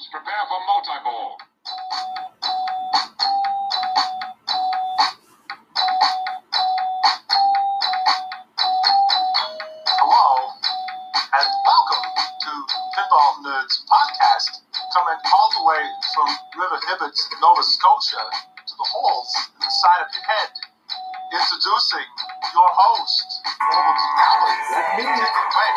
Teams, prepare for multi-ball. Hello, and welcome to Pinball Nerds Podcast, coming all the way from River Hibbets, Nova Scotia, to the holes in the side of your head. Introducing your host, Robert Albert. Take it away.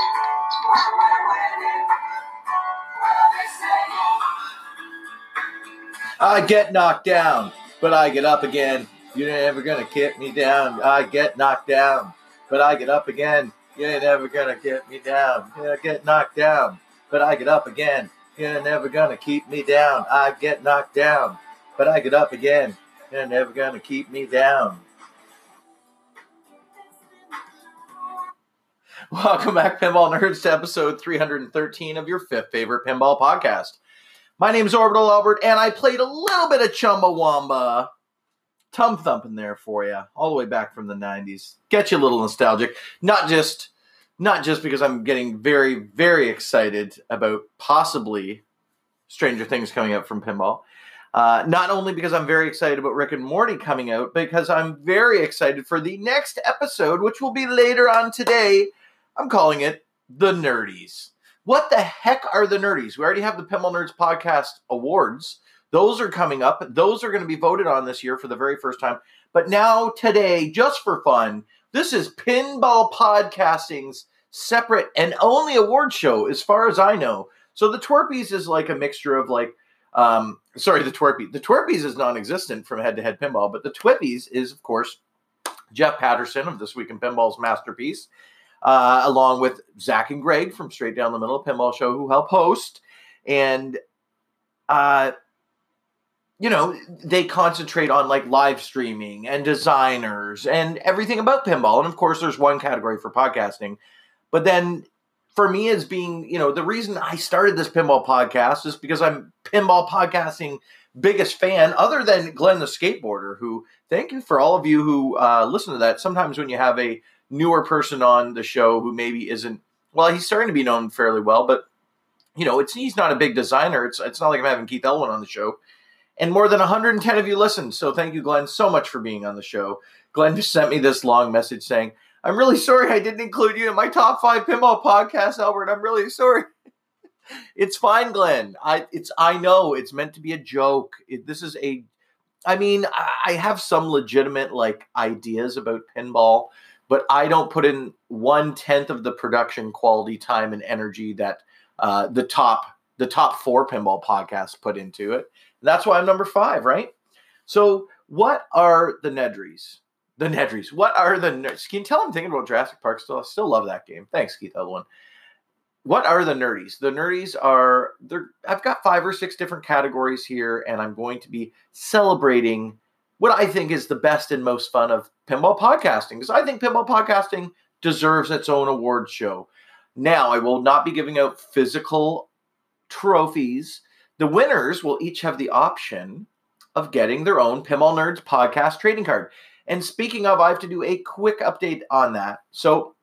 I get knocked down, but I get up again. You're never gonna kick me down. I get knocked down, but I get up again. You're never gonna get me down. I get knocked down, but I get up again. You're never gonna keep me down. I get knocked down, but I get up again. You're never gonna keep me down. Welcome back, Pinball Nerds, to episode 313 of your fifth favorite pinball podcast. My name's Orbital Albert, and I played a little bit of Chumbawamba. Tubthumping there for you, all the way back from the 90s. Get you a little nostalgic. Not just not just because I'm getting very, very excited about possibly Stranger Things coming out from Pinball. Uh, not only because I'm very excited about Rick and Morty coming out, because I'm very excited for the next episode, which will be later on today. I'm calling it The Nerdies. What the heck are the Nerdies? We already have the Pinball Nerds Podcast Awards. Those are coming up. Those are going to be voted on this year for the very first time. But now, today, just for fun, this is Pinball Podcasting's separate and only award show, as far as I know. So the Twerpies is like a mixture of like, um, sorry, the Twerpy. The Twerpies is non-existent from Head to Head Pinball, but the Twippies is, of course, Jeff Patterson of This Week in Pinball's masterpiece, uh, along with Zach and Greg from Straight Down the Middle of Pinball Show, who help host, and uh, you know they concentrate on like live streaming and designers and everything about pinball, and of course, there's one category for podcasting, but then for me as being you know the reason i started this pinball podcast is because i'm pinball podcasting biggest fan other than glenn the skateboarder who thank you for all of you who uh, listen to that. Sometimes when you have a newer person on the show who maybe isn't well he's starting to be known fairly well but you know it's he's not a big designer it's it's not like i'm having keith elwin on the show and more than 110 of you listened so thank you glenn so much for being on the show glenn just sent me this long message saying I'm really sorry I didn't include you in my top five pinball podcast, Albert. I'm really sorry. it's fine, Glenn. I it's I know it's meant to be a joke. It, this is a I mean, I- I have some legitimate like ideas about pinball, but I don't put in one tenth of the production quality, time, and energy that uh, the top the top four pinball podcasts put into it. That's why I'm number five, right? So, what are the Nedries? The Nedries. What are the nerds? Can you tell I'm thinking about Jurassic Park still? I still love that game. Thanks, Keith Elwin. What are the nerdies? The nerdies are they're I've got five or six different categories here, and I'm going to be celebrating what I think is the best and most fun of pinball podcasting. Because I think pinball podcasting deserves its own award show. Now, I will not be giving out physical trophies. The winners will each have the option of getting their own Pinball Nerds podcast trading card. And speaking of, I have to do a quick update on that. So,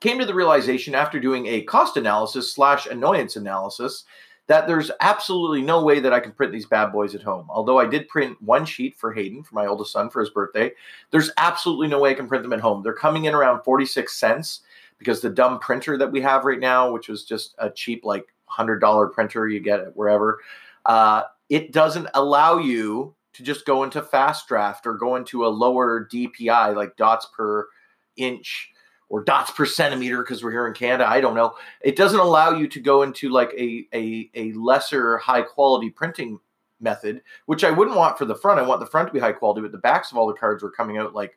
came to the realization after doing a cost analysis slash annoyance analysis that there's absolutely no way that I can print these bad boys at home. Although I did print one sheet for Hayden, for my oldest son, for his birthday, there's absolutely no way I can print them at home. They're coming in around 46 cents because the dumb printer that we have right now, which was just a cheap, like $100 printer you get it wherever, uh, it doesn't allow you to just go into fast draft or go into a lower DPI, like dots per inch or dots per centimeter because we're here in Canada. I don't know. It doesn't allow you to go into like a a, a lesser high quality printing method, which I wouldn't want for the front. I want the front to be high quality, but the backs of all the cards were coming out like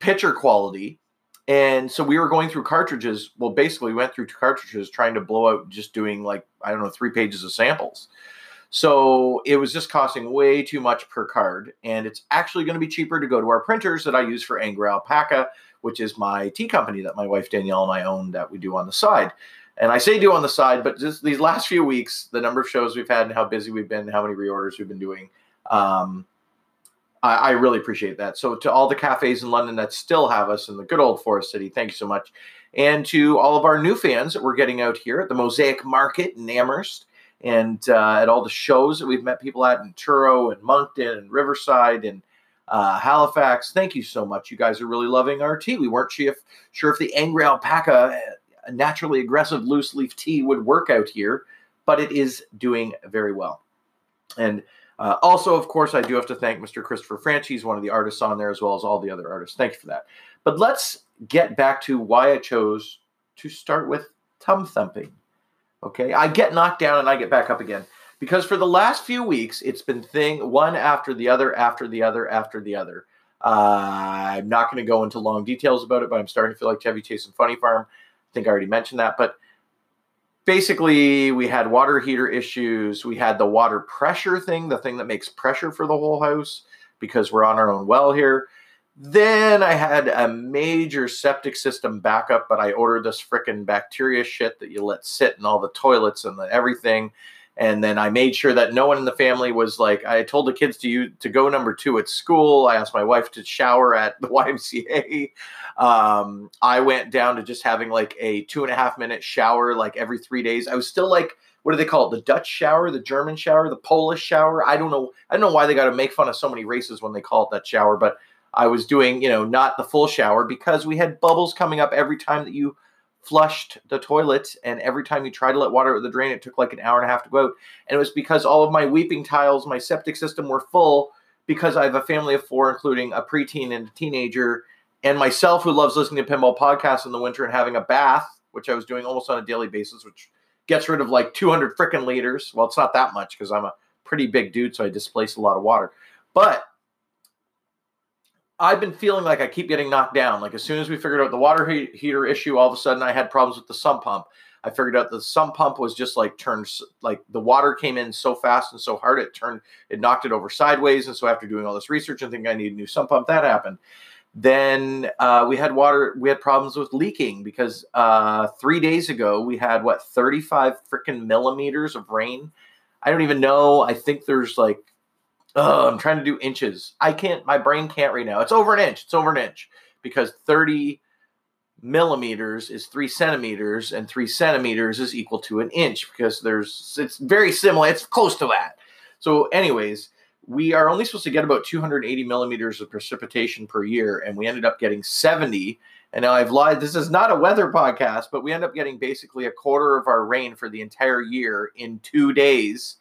picture quality. And so we were going through cartridges. Well, basically, we went through cartridges trying to blow out just doing like, I don't know, three pages of samples. So it was just costing way too much per card. And it's actually going to be cheaper to go to our printers that I use for Angry Alpaca, which is my tea company that my wife Danielle and I own that we do on the side. And I say do on the side, but just these last few weeks, the number of shows we've had and how busy we've been, how many reorders we've been doing, um, I, I really appreciate that. So to all the cafes in London that still have us in the good old Forest City, thank you so much. And to all of our new fans that we're getting out here at the Mosaic Market in Amherst and uh, at all the shows that we've met people at in Truro and Moncton and Riverside and uh, Halifax. Thank you so much. You guys are really loving our tea. We weren't sure if, sure if the angry alpaca, a naturally aggressive loose leaf tea, would work out here, but it is doing very well. And uh, also, of course, I do have to thank Mr. Christopher Franchi, He's one of the artists on there, as well as all the other artists. Thank you for that. But let's get back to why I chose to start with Tubthumping. Okay, I get knocked down and I get back up again because for the last few weeks it's been thing one after the other after the other after the other. Uh, I'm not going to go into long details about it, but I'm starting to feel like Chevy Chase and Funny Farm. I think I already mentioned that, but basically we had water heater issues. We had the water pressure thing, the thing that makes pressure for the whole house because we're on our own well here. Then I had a major septic system backup, but I ordered this freaking bacteria shit that you let sit in all the toilets and the everything. And then I made sure that no one in the family was like, I told the kids to you to go number two at school. I asked my wife to shower at the YMCA. Um, I went down to just having like a two and a half minute shower like every three days. I was still like, what do they call it? The Dutch shower, the German shower, the Polish shower. I don't know. I don't know why they got to make fun of so many races when they call it that shower, but I was doing, you know, not the full shower because we had bubbles coming up every time that you flushed the toilet. And every time you tried to let water out of the drain, it took like an hour and a half to go out. And it was because all of my weeping tiles, my septic system were full because I have a family of four, including a preteen and a teenager, and myself who loves listening to pinball podcasts in the winter and having a bath, which I was doing almost on a daily basis, which gets rid of like 200 freaking liters. Well, it's not that much because I'm a pretty big dude, so I displace a lot of water. But I've been feeling like I keep getting knocked down. Like as soon as we figured out the water he- heater issue, all of a sudden I had problems with the sump pump. I figured out the sump pump was just like turned like the water came in so fast and so hard it turned it knocked it over sideways. And so after doing all this research and thinking I need a new sump pump, that happened. Then uh, we had water. We had problems with leaking because uh, three days ago we had what 35 freaking millimeters of rain. I don't even know. I think there's like Oh, I'm trying to do inches. I can't. My brain can't right now. It's over an inch. It's over an inch because 30 millimeters is three centimeters, and three centimeters is equal to an inch because there's. It's very similar. It's close to that. So, anyways, we are only supposed to get about 280 millimeters of precipitation per year, and we ended up getting 70. And now I've lied. This is not a weather podcast, but we end up getting basically a quarter of our rain for the entire year in two days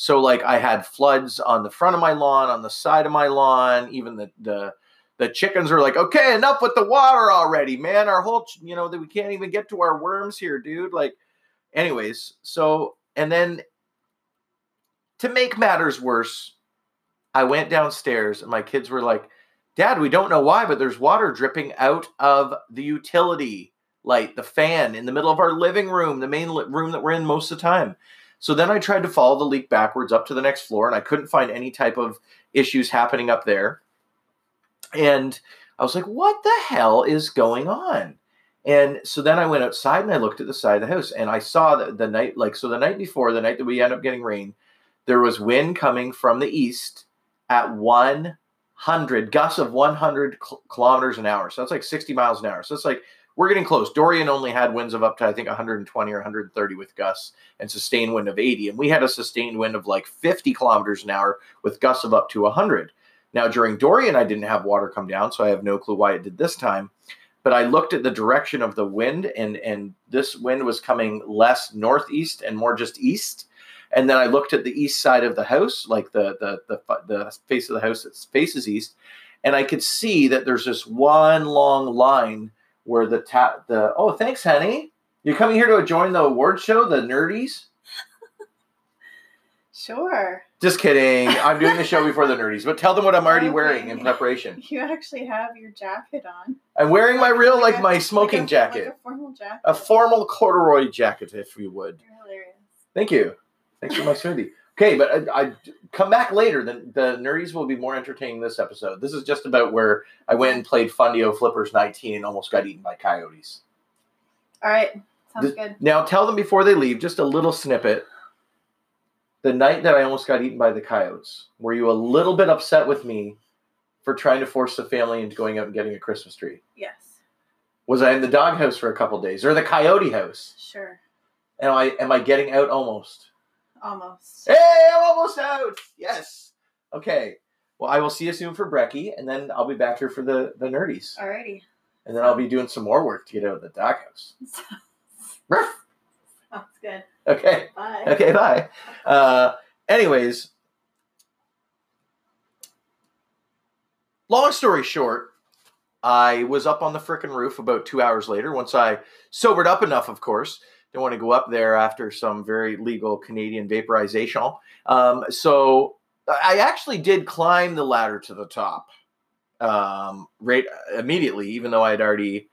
so like I had floods on the front of my lawn, on the side of my lawn, even the the the chickens were like, okay, enough with the water already, man. Our whole, you know, that we can't even get to our worms here, dude. Like, anyways, so and then to make matters worse, I went downstairs and my kids were like, Dad, we don't know why, but there's water dripping out of the utility light, the fan in the middle of our living room, the main room that we're in most of the time. So then I tried to follow the leak backwards up to the next floor, and I couldn't find any type of issues happening up there. And I was like, what the hell is going on? And so then I went outside and I looked at the side of the house and I saw that the night, like, so the night before, the night that we end up getting rain, there was wind coming from the east at 100, gusts of 100 kilometers an hour. So that's like 60 miles an hour. So it's like we're getting close. Dorian only had winds of up to I think 120 or 130 with gusts and sustained wind of 80, and we had a sustained wind of like 50 kilometers an hour with gusts of up to 100. Now during Dorian, I didn't have water come down, so I have no clue why it did this time. But I looked at the direction of the wind, and and this wind was coming less northeast and more just east. And then I looked at the east side of the house, like the the the, the face of the house that faces east, and I could see that there's this one long line where the ta- the oh thanks honey. You're coming here to join the award show the nerdies? Sure. Just kidding. I'm doing the show before the nerdies but tell them what i'm already okay. wearing in preparation. You actually have your jacket on. I'm wearing my real like, like my smoking like a, jacket like a formal jacket? A formal corduroy jacket if you would. You're hilarious. Thank you. Thanks for my smoothie Okay, but I, I, come back later. The, the nerdies will be more entertaining this episode. This is just about where I went and played Fundio Flippers 19 and almost got eaten by coyotes. All right, sounds good. Now tell them before they leave just a little snippet. The night that I almost got eaten by the coyotes, were you a little bit upset with me for trying to force the family into going out and getting a Christmas tree? Yes. Was I in the doghouse for a couple days or the coyote house? Sure. Am I am I getting out almost? Almost. Hey, I'm almost out. Yes. Okay. Well, I will see you soon for Brecky, and then I'll be back here for the the nerdies, Alrighty. and then I'll be doing some more work to get out of the doghouse. Ruff. Sounds good. Okay. Bye. Okay. Bye. Uh, anyways, long story short, I was up on the frickin' roof about two hours later. Once I sobered up enough, of course, didn't want to go up there after some very legal Canadian vaporization. Um, so I actually did climb the ladder to the top um, right immediately, even though I had already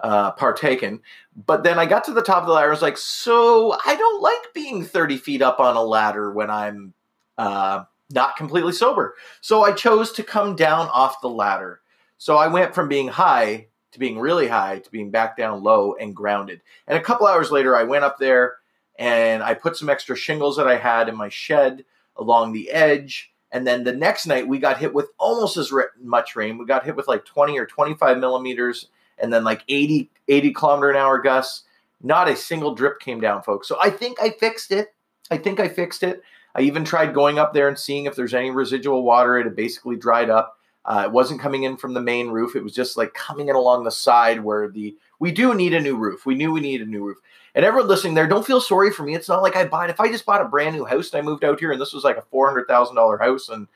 uh, partaken. But then I got to the top of the ladder. I was like, so I don't like being 30 feet up on a ladder when I'm uh, not completely sober. So I chose to come down off the ladder. So I went from being high to being really high to being back down low and grounded. And a couple hours later, I went up there and I put some extra shingles that I had in my shed along the edge. And then the next night, we got hit with almost as much rain. We got hit with like 20 or 25 millimeters and then like 80, 80 kilometer an hour gusts. Not a single drip came down, folks. So I think I fixed it. I think I fixed it. I even tried going up there and seeing if there's any residual water. It had basically dried up. Uh, it wasn't coming in from the main roof. It was just like coming in along the side where the we do need a new roof. We knew we needed a new roof. And everyone listening there, don't feel sorry for me. It's not like I bought. If I just bought a brand new house and I moved out here, and this was like a four hundred thousand dollar house, and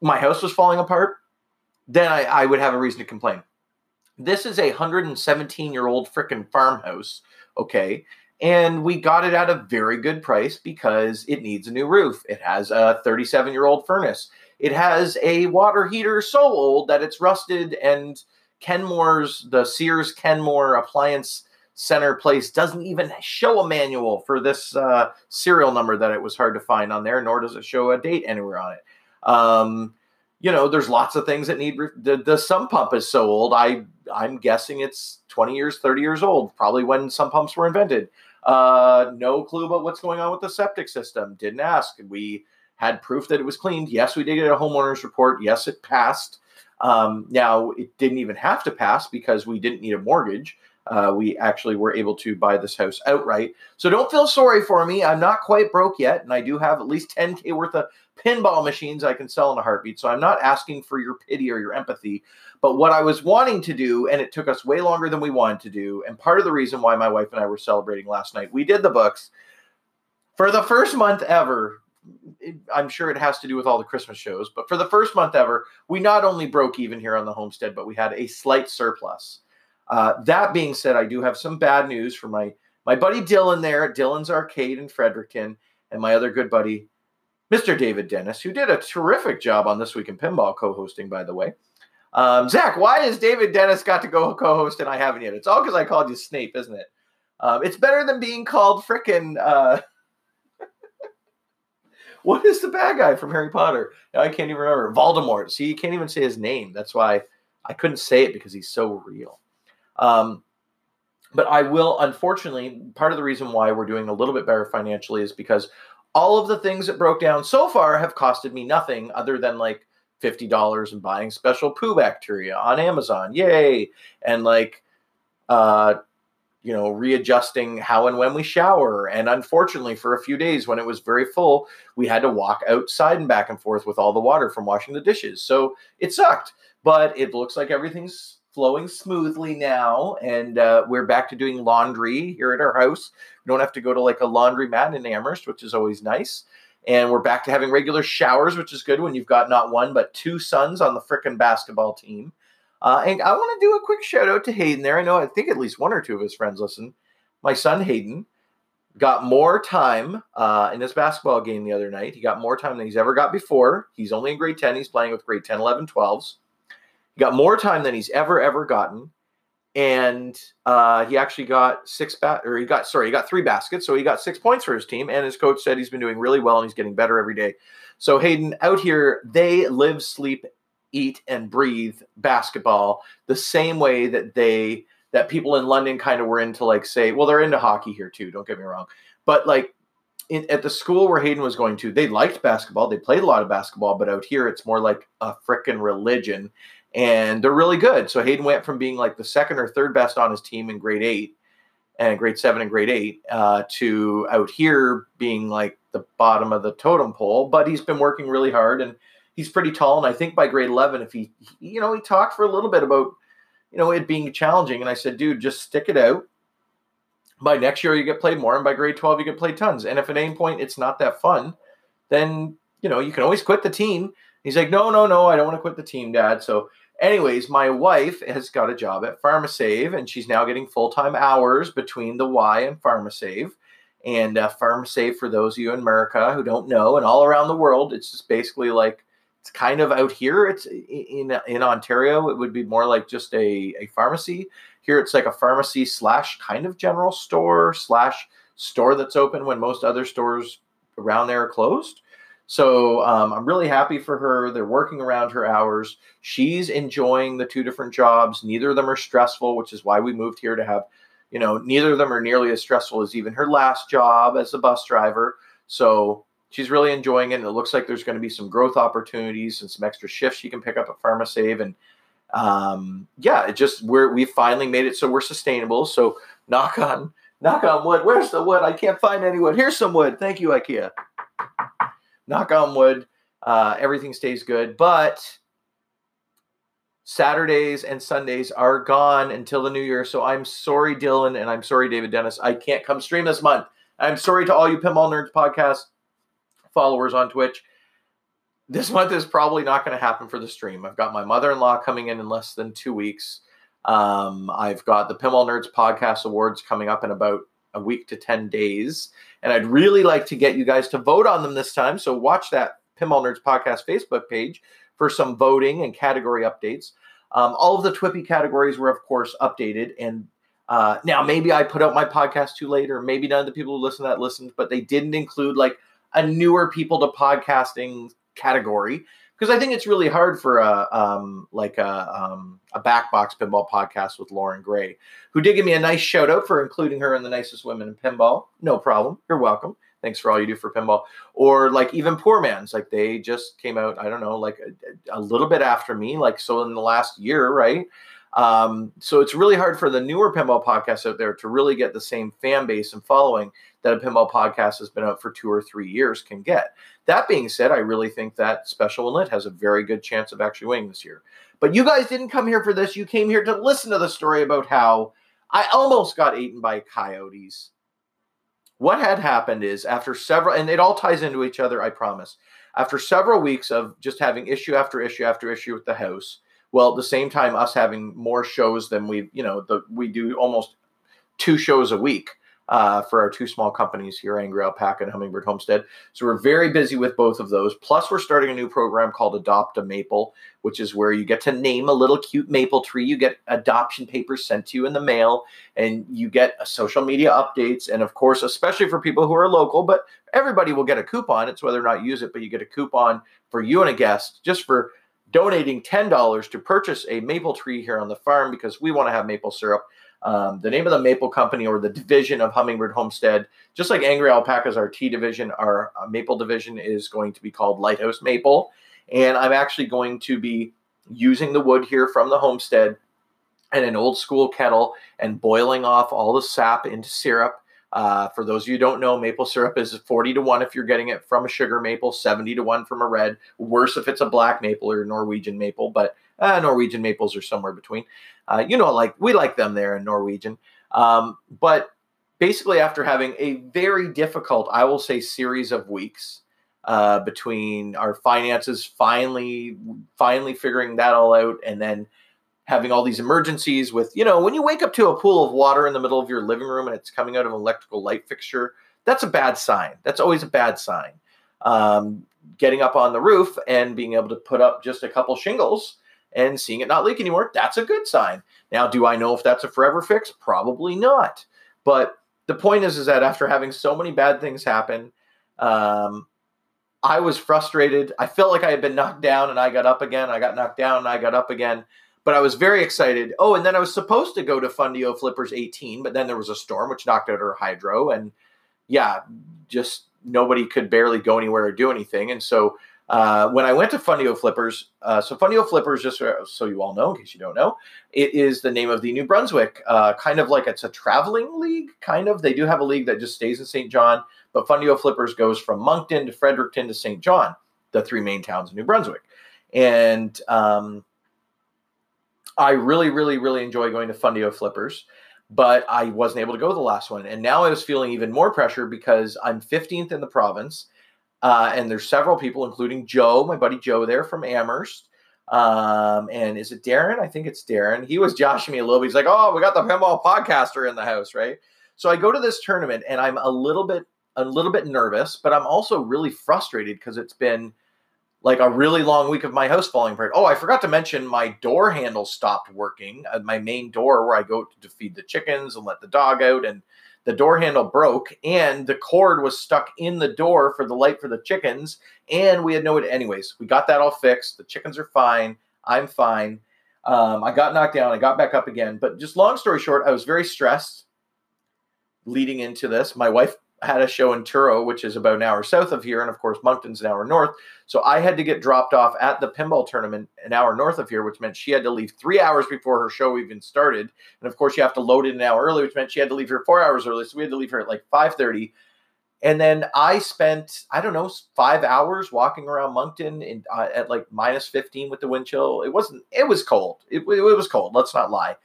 my house was falling apart, then I, I would have a reason to complain. This is a hundred and seventeen year old freaking farmhouse, okay, and we got it at a very good price because it needs a new roof. It has a thirty seven year old furnace. It has a water heater so old that it's rusted, and Kenmore's, the Sears Kenmore appliance center place, doesn't even show a manual for this uh, serial number that it was hard to find on there, nor does it show a date anywhere on it. Um, you know, there's lots of things that need re- the, the sump pump is so old. I I'm guessing it's 20 years, 30 years old, probably when sump pumps were invented. Uh, no clue about what's going on with the septic system. Didn't ask. We had proof that it was cleaned. Yes, we did get a homeowner's report. Yes, it passed. Um, now, it didn't even have to pass because we didn't need a mortgage. Uh, we actually were able to buy this house outright. So don't feel sorry for me. I'm not quite broke yet, and I do have at least 10K worth of pinball machines I can sell in a heartbeat. So I'm not asking for your pity or your empathy. But what I was wanting to do, and it took us way longer than we wanted to do, and part of the reason why my wife and I were celebrating last night, we did the books for the first month ever it, I'm sure it has to do with all the Christmas shows, but for the first month ever, we not only broke even here on the homestead, but we had a slight surplus. Uh, that being said, I do have some bad news for my my buddy Dylan there at Dylan's Arcade in Fredericton, and my other good buddy, Mr. David Dennis, who did a terrific job on this week in pinball co-hosting, by the way. Um, Zach, why has David Dennis got to go co-host and I haven't yet? It's all because I called you Snape, isn't it? Um, it's better than being called frickin' uh, what is the bad guy from Harry Potter? Now I can't even remember. Voldemort. See, you can't even say his name. That's why I couldn't say it because he's so real. Um, but I will, unfortunately, part of the reason why we're doing a little bit better financially is because all of the things that broke down so far have costed me nothing other than like $50 and buying special poo bacteria on Amazon. Yay. And like, uh, you know, readjusting how and when we shower. And unfortunately, for a few days when it was very full, we had to walk outside and back and forth with all the water from washing the dishes. So it sucked, but it looks like everything's flowing smoothly now. And uh, we're back to doing laundry here at our house. We don't have to go to like a laundromat in Amherst, which is always nice. And we're back to having regular showers, which is good when you've got not one, but two sons on the frickin' basketball team. Uh, and I want to do a quick shout out to Hayden there. I know I think at least one or two of his friends listen. My son Hayden got more time uh, in his basketball game the other night. He got more time than he's ever got before. He's only in grade 10. He's playing with grade 10, 11, 12s. He got more time than he's ever, ever gotten. And uh, he actually got six bat or he got sorry, he got three baskets. So he got six points for his team. And his coach said he's been doing really well and he's getting better every day. So Hayden out here, they live, sleep, eat and breathe basketball the same way that they that people in London kind of were into like say well they're into hockey here too don't get me wrong but like in, at the school where Hayden was going to they liked basketball they played a lot of basketball but out here it's more like a freaking religion and they're really good. So Hayden went from being like the second or third best on his team in grade 8 and grade 7 and grade 8 uh, to out here being like the the bottom of the totem pole, but he's been working really hard and he's pretty tall. And I think by grade 11, if he, you know, he talked for a little bit about, you know, it being challenging. And I said, dude, just stick it out. By next year, you get played more. And by grade 12, you get played tons. And if at any point it's not that fun, then, you know, you can always quit the team. He's like, no, no, no, I don't want to quit the team, dad. So, anyways, my wife has got a job at PharmaSave and she's now getting full time hours between the Y and PharmaSave. And uh, PharmaSave, for those of you in America who don't know, and all around the world, it's just basically like it's kind of out here. It's in in Ontario. It would be more like just a, a pharmacy. Here, it's like a pharmacy slash kind of general store slash store that's open when most other stores around there are closed. So um, I'm really happy for her. They're working around her hours. She's enjoying the two different jobs. Neither of them are stressful, which is why we moved here to have, you know, neither of them are nearly as stressful as even her last job as a bus driver. So she's really enjoying it. And it looks like there's going to be some growth opportunities and some extra shifts she can pick up at PharmaSave. And um, yeah, it just we're we finally made it so we're sustainable. So knock on knock on wood. Where's the wood? I can't find any wood. Here's some wood. Thank you, IKEA knock on wood, uh, everything stays good. But Saturdays and Sundays are gone until the new year. So I'm sorry, Dylan, and I'm sorry, David Dennis. I can't come stream this month. I'm sorry to all you Pinball Nerds podcast followers on Twitch. This month is probably not going to happen for the stream. I've got my mother in law coming in in less than two weeks. Um, I've got the Pinball Nerds podcast awards coming up in about a week to 10 days. And I'd really like to get you guys to vote on them this time. So watch that Pinball Nerds Podcast Facebook page for some voting and category updates. Um, all of the Twippy categories were, of course, updated. And uh, now maybe I put out my podcast too late, or maybe none of the people who listen to that listened, but they didn't include like a newer people to podcasting category because I think it's really hard for a um, like a um, a backbox pinball podcast with Lauren Gray, who did give me a nice shout out for including her in the nicest women in pinball. No problem, you're welcome. Thanks for all you do for pinball. Or like even Poor Man's, like they just came out. I don't know, like a, a little bit after me, like so in the last year, right? Um, so it's really hard for the newer pinball podcasts out there to really get the same fan base and following that a pinball podcast has been out for two or three years can get. That being said, I really think that Special When Lit has a very good chance of actually winning this year. But you guys didn't come here for this. You came here to listen to the story about how I almost got eaten by coyotes. What had happened is after several, and it all ties into each other, I promise. After several weeks of just having issue after issue after issue with the house, well, at the same time, us having more shows than we, you know, the we do almost two shows a week uh, for our two small companies here, Angry Alpaca and Hummingbird Homestead. So we're very busy with both of those. Plus, we're starting a new program called Adopt a Maple, which is where you get to name a little cute maple tree. You get adoption papers sent to you in the mail, and you get social media updates. And of course, especially for people who are local, but everybody will get a coupon. It's whether or not you use it, but you get a coupon for you and a guest just for donating $10 to purchase a maple tree here on the farm because we want to have maple syrup. Um, the name of the maple company or the division of Hummingbird Homestead, just like Angry Alpaca's our tea division, our uh, maple division is going to be called Lighthouse Maple. And I'm actually going to be using the wood here from the homestead and an old school kettle and boiling off all the sap into syrup uh, for those of you who don't know, maple syrup is 40 to 1 if you're getting it from a sugar maple, 70 to 1 from a red. Worse if it's a black maple or Norwegian maple, but uh, Norwegian maples are somewhere between. Uh, you know, like we like them there in Norwegian. Um, but basically, after having a very difficult, I will say, series of weeks uh, between our finances finally, finally figuring that all out, and then having all these emergencies with, you know, when you wake up to a pool of water in the middle of your living room and it's coming out of an electrical light fixture, that's a bad sign. That's always a bad sign. Um, getting up on the roof and being able to put up just a couple shingles and seeing it not leak anymore, that's a good sign. Now, do I know if that's a forever fix? Probably not. But the point is, is that after having so many bad things happen, um, I was frustrated. I felt like I had been knocked down and I got up again. I got knocked down and I got up again but I was very excited. Oh, and then I was supposed to go to Fundio Flippers 18, but then there was a storm which knocked out our hydro, and yeah, just nobody could barely go anywhere or do anything. And so Uh, when I went to Fundio Flippers, uh, so Fundio Flippers, just so, you all know, in case you don't know, it is the name of the New Brunswick, uh, kind of like it's a traveling league, kind of. They do have a league that just stays in St. John, but Fundio Flippers goes from Moncton to Fredericton to St. John, the three main towns of New Brunswick. And um, I really, really, really enjoy going to Fundio Flippers, but I wasn't able to go to the last one. And now I was feeling even more pressure because I'm 15th in the province. Uh, and there's several people, including Joe, my buddy Joe there from Amherst. Um, and is it Darren? I think it's Darren. He was joshing me a little bit. He's like, oh, we got the pinball podcaster in the house, right? So I go to this tournament and I'm a little bit a little bit nervous, but I'm also really frustrated because it's been like a really long week of my house falling apart. Oh, I forgot to mention my door handle stopped working. Uh, my main door where I go to feed the chickens and let the dog out, and the door handle broke, and the cord was stuck in the door for the light for the chickens, and we had no. Anyways, we got that all fixed. The chickens are fine. I'm fine. Um, I got knocked down. I got back up again. But just long story short, I was very stressed leading into this. My wife had a show in Truro, which is about an hour south of here, and of course Moncton's an hour north. So I had to get dropped off at the pinball tournament an hour north of here, which meant she had to leave three hours before her show even started. And of course, you have to load it an hour early, which meant she had to leave here four hours early. So we had to leave her at like five thirty. And then I spent I don't know five hours walking around Moncton in, uh, at like minus fifteen with the wind chill. It wasn't. It was cold. It, it was cold. Let's not lie.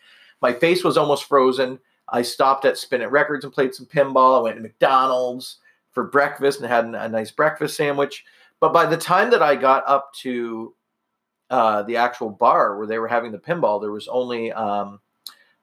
My face was almost frozen. I stopped at Spin It Records and played some pinball. I went to McDonald's for breakfast and had a nice breakfast sandwich. But by the time that I got up to uh, the actual bar where they were having the pinball, there was only um,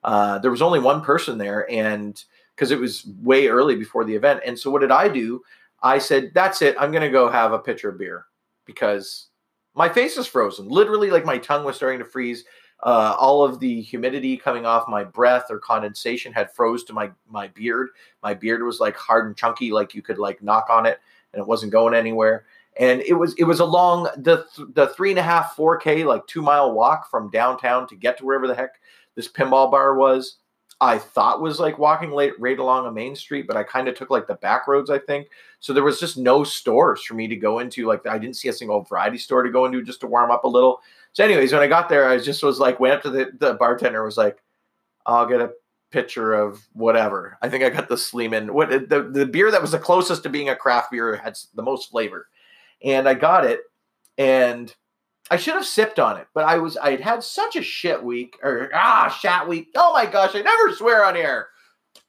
uh, there was only one person there, and because it was way early before the event. And so what did I do? I said, "That's it. I'm going to go have a pitcher of beer because my face is frozen. Literally, like my tongue was starting to freeze. Uh, all of the humidity coming off my breath or condensation had froze to my my beard. My beard was like hard and chunky, like you could like knock on it, and it wasn't going anywhere. And it was it was along long the the three and a half four k like two mile walk from downtown to get to wherever the heck this pinball bar was. I thought was like walking late, right along a main street, but I kind of took like the back roads, I think. So there was just no stores for me to go into. Like I didn't see a single variety store to go into just to warm up a little. So, anyways, when I got there, I just was like, went up to the, the bartender, was like, I'll get a pitcher of whatever. I think I got the Sleeman. What the, the beer that was the closest to being a craft beer had the most flavor. And I got it, and I should have sipped on it, but I was I had had such a shit week or ah shat week. Oh my gosh, I never swear on air.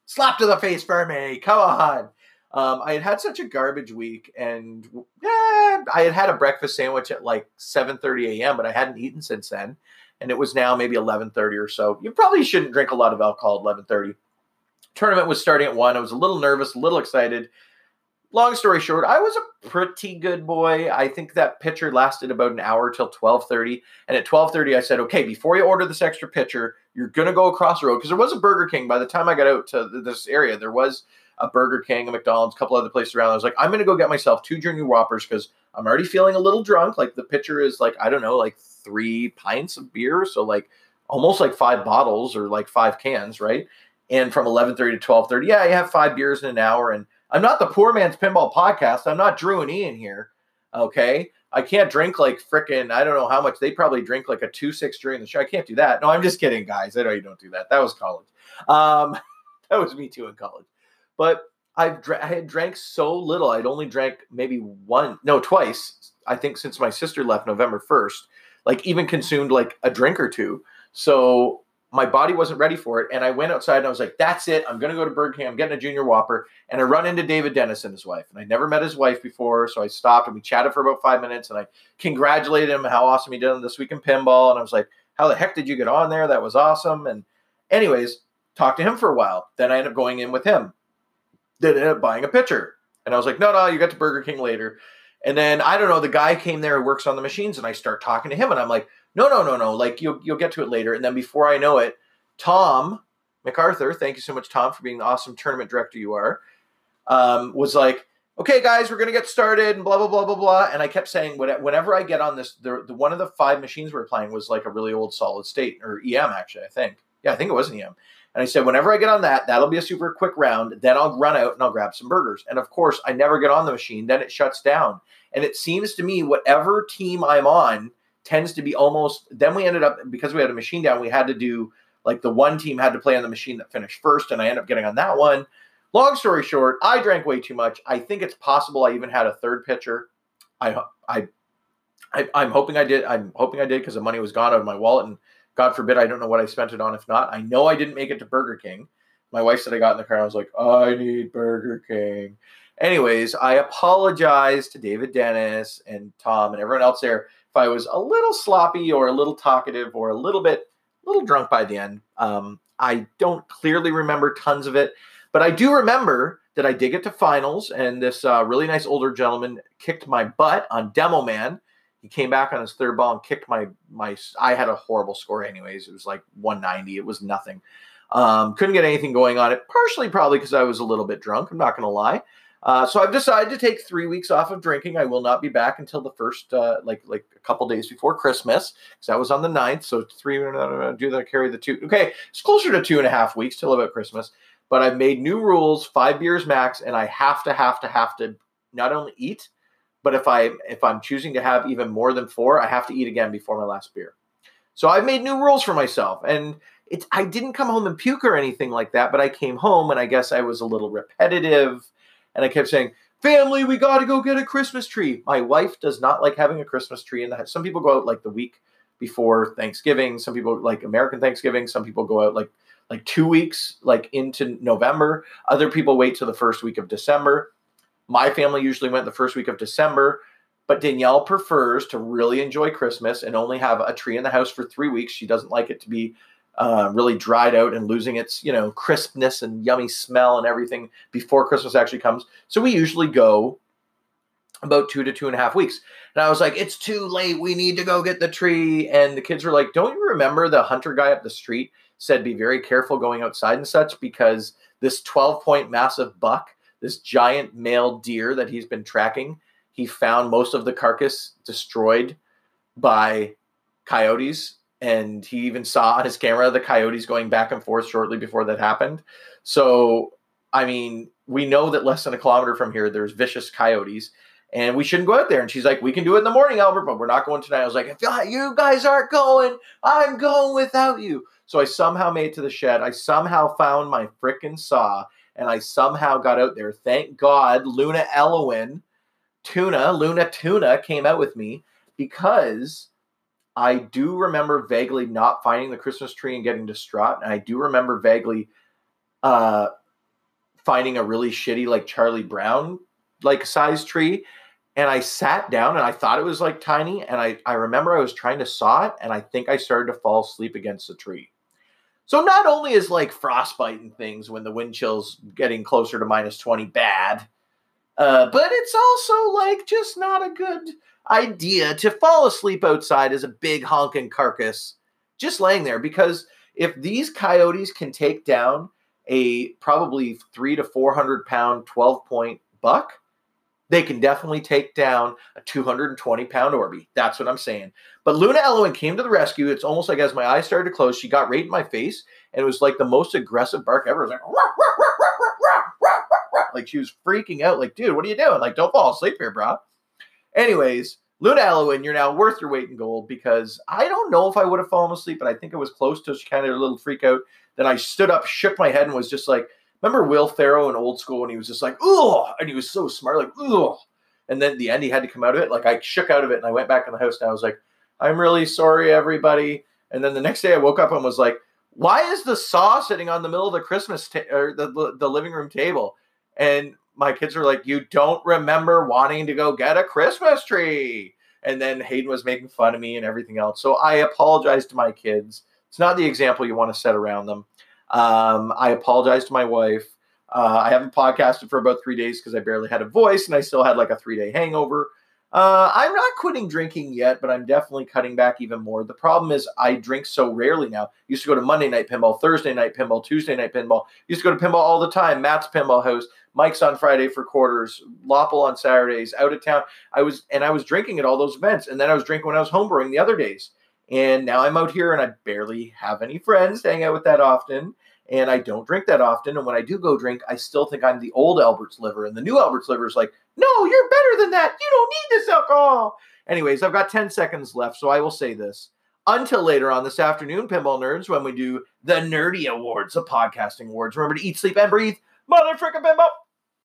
Slap to the face for me. Come on. Um, I had had such a garbage week, and yeah, I had had a breakfast sandwich at like 7:30 a.m., but I hadn't eaten since then, and it was now maybe 11:30 or so. You probably shouldn't drink a lot of alcohol at 11:30. Tournament was starting at one. I was a little nervous, a little excited. Long story short, I was a pretty good boy. I think that pitcher lasted about an hour till 12:30, and at 12:30 I said, "Okay, before you order this extra pitcher, you're gonna go across the road because there was a Burger King. By the time I got out to this area, there was." A Burger King, a McDonald's, a couple other places around. I was like, I'm going to go get myself two Junior Whoppers because I'm already feeling a little drunk. Like the pitcher is like, I don't know, like three pints of beer. So like almost like five bottles or like five cans, right? And from 11:30 to 12:30, yeah, you have five beers in an hour. And I'm not the poor man's pinball podcast. I'm not Drew and Ian here. Okay. I can't drink like freaking, I don't know how much. They probably drink like a 2 6 during the show. I can't do that. No, I'm just kidding, guys. I know you don't do that. That was college. Um, that was me too in college. But I've dra- I had drank so little. I'd only drank maybe one, no, twice. I think since my sister left November first. Like even consumed like a drink or two. So my body wasn't ready for it. And I went outside and I was like, that's it. I'm going to go to Burger King. I'm getting a Junior Whopper. And I run into David Dennis and his wife. And I never met his wife before. So I stopped and we chatted for about five minutes. And I congratulated him how awesome he did on this week in pinball. And I was like, how the heck did you get on there? That was awesome. And anyways, talked to him for a while. Then I ended up going in with him then ended up buying a pitcher. And I was like, no, no, you got to Burger King later. And then I don't know, the guy came there who works on the machines, and I start talking to him, and I'm like, no, no, no, no, like you'll you'll get to it later. And then before I know it, Tom MacArthur, thank you so much, Tom, for being the awesome tournament director you are, um, was like, okay, guys, we're gonna get started, and blah blah blah blah blah. And I kept saying, whenever I get on this, the, the one of the five machines we are playing was like a really old solid state or EM, actually, I think. Yeah, I think it was an EM. And I said, whenever I get on that, that'll be a super quick round. Then I'll run out and I'll grab some burgers. And of course, I never get on the machine. Then it shuts down. And it seems to me, whatever team I'm on tends to be almost. Then we ended up because we had a machine down. We had to do like the one team had to play on the machine that finished first, and I ended up getting on that one. Long story short, I drank way too much. I think it's possible I even had a third pitcher. I I, I I'm hoping I did. I'm hoping I did because the money was gone out of my wallet, and God forbid I don't know what I spent it on. If not, I know I didn't make it to Burger King. My wife said I got in the car. and I was like, I need Burger King. Anyways, I apologize to David Dennis and Tom and everyone else there if I was a little sloppy or a little talkative or a little bit, a little drunk by the end. Um, I don't clearly remember tons of it, but I do remember that I did get to finals, and this uh, really nice older gentleman kicked my butt on Demo Man. He came back on his third ball and kicked my my. I had a horrible score, anyways. It was like 190. It was nothing. Um, couldn't get anything going on it. Partially, probably because I was a little bit drunk. I'm not going to lie. Uh, so I've decided to take three weeks off of drinking. I will not be back until the first, uh, like like a couple days before Christmas, because that was on the 9th. So three, do that, carry the two. Okay, it's closer to two and a half weeks till about Christmas. But I've made new rules, five beers max, and I have to, have to, have to not only eat, but if I if I'm choosing to have even more than four, I have to eat again before my last beer. So I've made new rules for myself, and it's I didn't come home and puke or anything like that, but I came home and I guess I was a little repetitive and I kept saying, Family, we got to go get a Christmas tree. My wife does not like having a Christmas tree in the house. Some people go out like the week before Thanksgiving. Some people like American Thanksgiving. Some people go out like like two weeks, like into November. Other people wait till the first week of December. My family usually went the first week of December, but Danielle prefers to really enjoy Christmas and only have a tree in the house for three weeks. She doesn't like it to be uh, really dried out and losing its you know crispness and yummy smell and everything before Christmas actually comes. So we usually go about two to two and a half weeks. And I was like, it's too late. We need to go get the tree. And the kids were like, don't you remember the hunter guy up the street said be very careful going outside and such because this 12 point massive buck, this giant male deer that he's been tracking, he found most of the carcass destroyed by coyotes and he even saw on his camera the coyotes going back and forth shortly before that happened. So, I mean, we know that less than a kilometer from here, there's vicious coyotes, and we shouldn't go out there. And she's like, "We can do it in the morning, Albert, but we're not going tonight." I was like, "If you guys aren't going, I'm going without you." So I somehow made it to the shed. I somehow found my frickin' saw, and I somehow got out there. Thank God, Luna Elowin, Tuna, Luna Tuna came out with me because I do remember vaguely not finding the Christmas tree and getting distraught. And I do remember vaguely uh, finding a really shitty, like Charlie Brown like size tree. And I sat down and I thought it was like tiny. And I, I remember I was trying to saw it and I think I started to fall asleep against the tree. So not only is like frostbite and things when the wind chill's getting closer to minus 20 bad, uh, but it's also like just not a good idea to fall asleep outside as a big honking carcass just laying there because if these coyotes can take down a probably three to 400 pound 12 point buck, they can definitely take down a 220 pound Orby. That's what I'm saying. But Luna Elowin came to the rescue. It's almost like as my eyes started to close, she got right in my face, and it was like the most aggressive bark ever. It was like, like she was freaking out. Like, dude, what are you doing? Like, don't fall asleep here, bro. Anyways, Luna Elowin, you're now worth your weight in gold because I don't know if I would have fallen asleep, but I think it was close to kind of a little freak out. Then I stood up, shook my head, and was just like, remember Will Ferrell in old school when he was just like, oh, and he was so smart, like, oh. And then the end, he had to come out of it. Like I shook out of it and I went back in the house and I was like, I'm really sorry, everybody. And then the next day I woke up and was like, why is the saw sitting on the middle of the Christmas ta- or the, the living room table? And my kids are like, You don't remember wanting to go get a Christmas tree. And then Hayden was making fun of me and everything else. So I apologize to my kids. It's not the example you want to set around them. Um, I apologize to my wife. Uh, I haven't podcasted for about three days because I barely had a voice and I still had like a three day hangover. Uh, I'm not quitting drinking yet, but I'm definitely cutting back even more. The problem is I drink so rarely now. Used to go to Monday night pinball, Thursday night pinball, Tuesday night pinball. Used to go to pinball all the time. Matt's pinball house, Mike's on Friday for quarters, Lopple on Saturdays, out of town. I was and I was drinking at all those events, and then I was drinking when I was homebrewing the other days. And now I'm out here and I barely have any friends to hang out with that often. And I don't drink that often. And when I do go drink, I still think I'm the old Albert's liver. And the new Albert's liver is like, no, you're better than that. You don't need this alcohol. Anyways, I've got 10 seconds left, so I will say this. Until later on this afternoon, Pinball Nerds, when we do the Nerdy Awards, the podcasting awards. Remember to eat, sleep, and breathe. Mother pinball.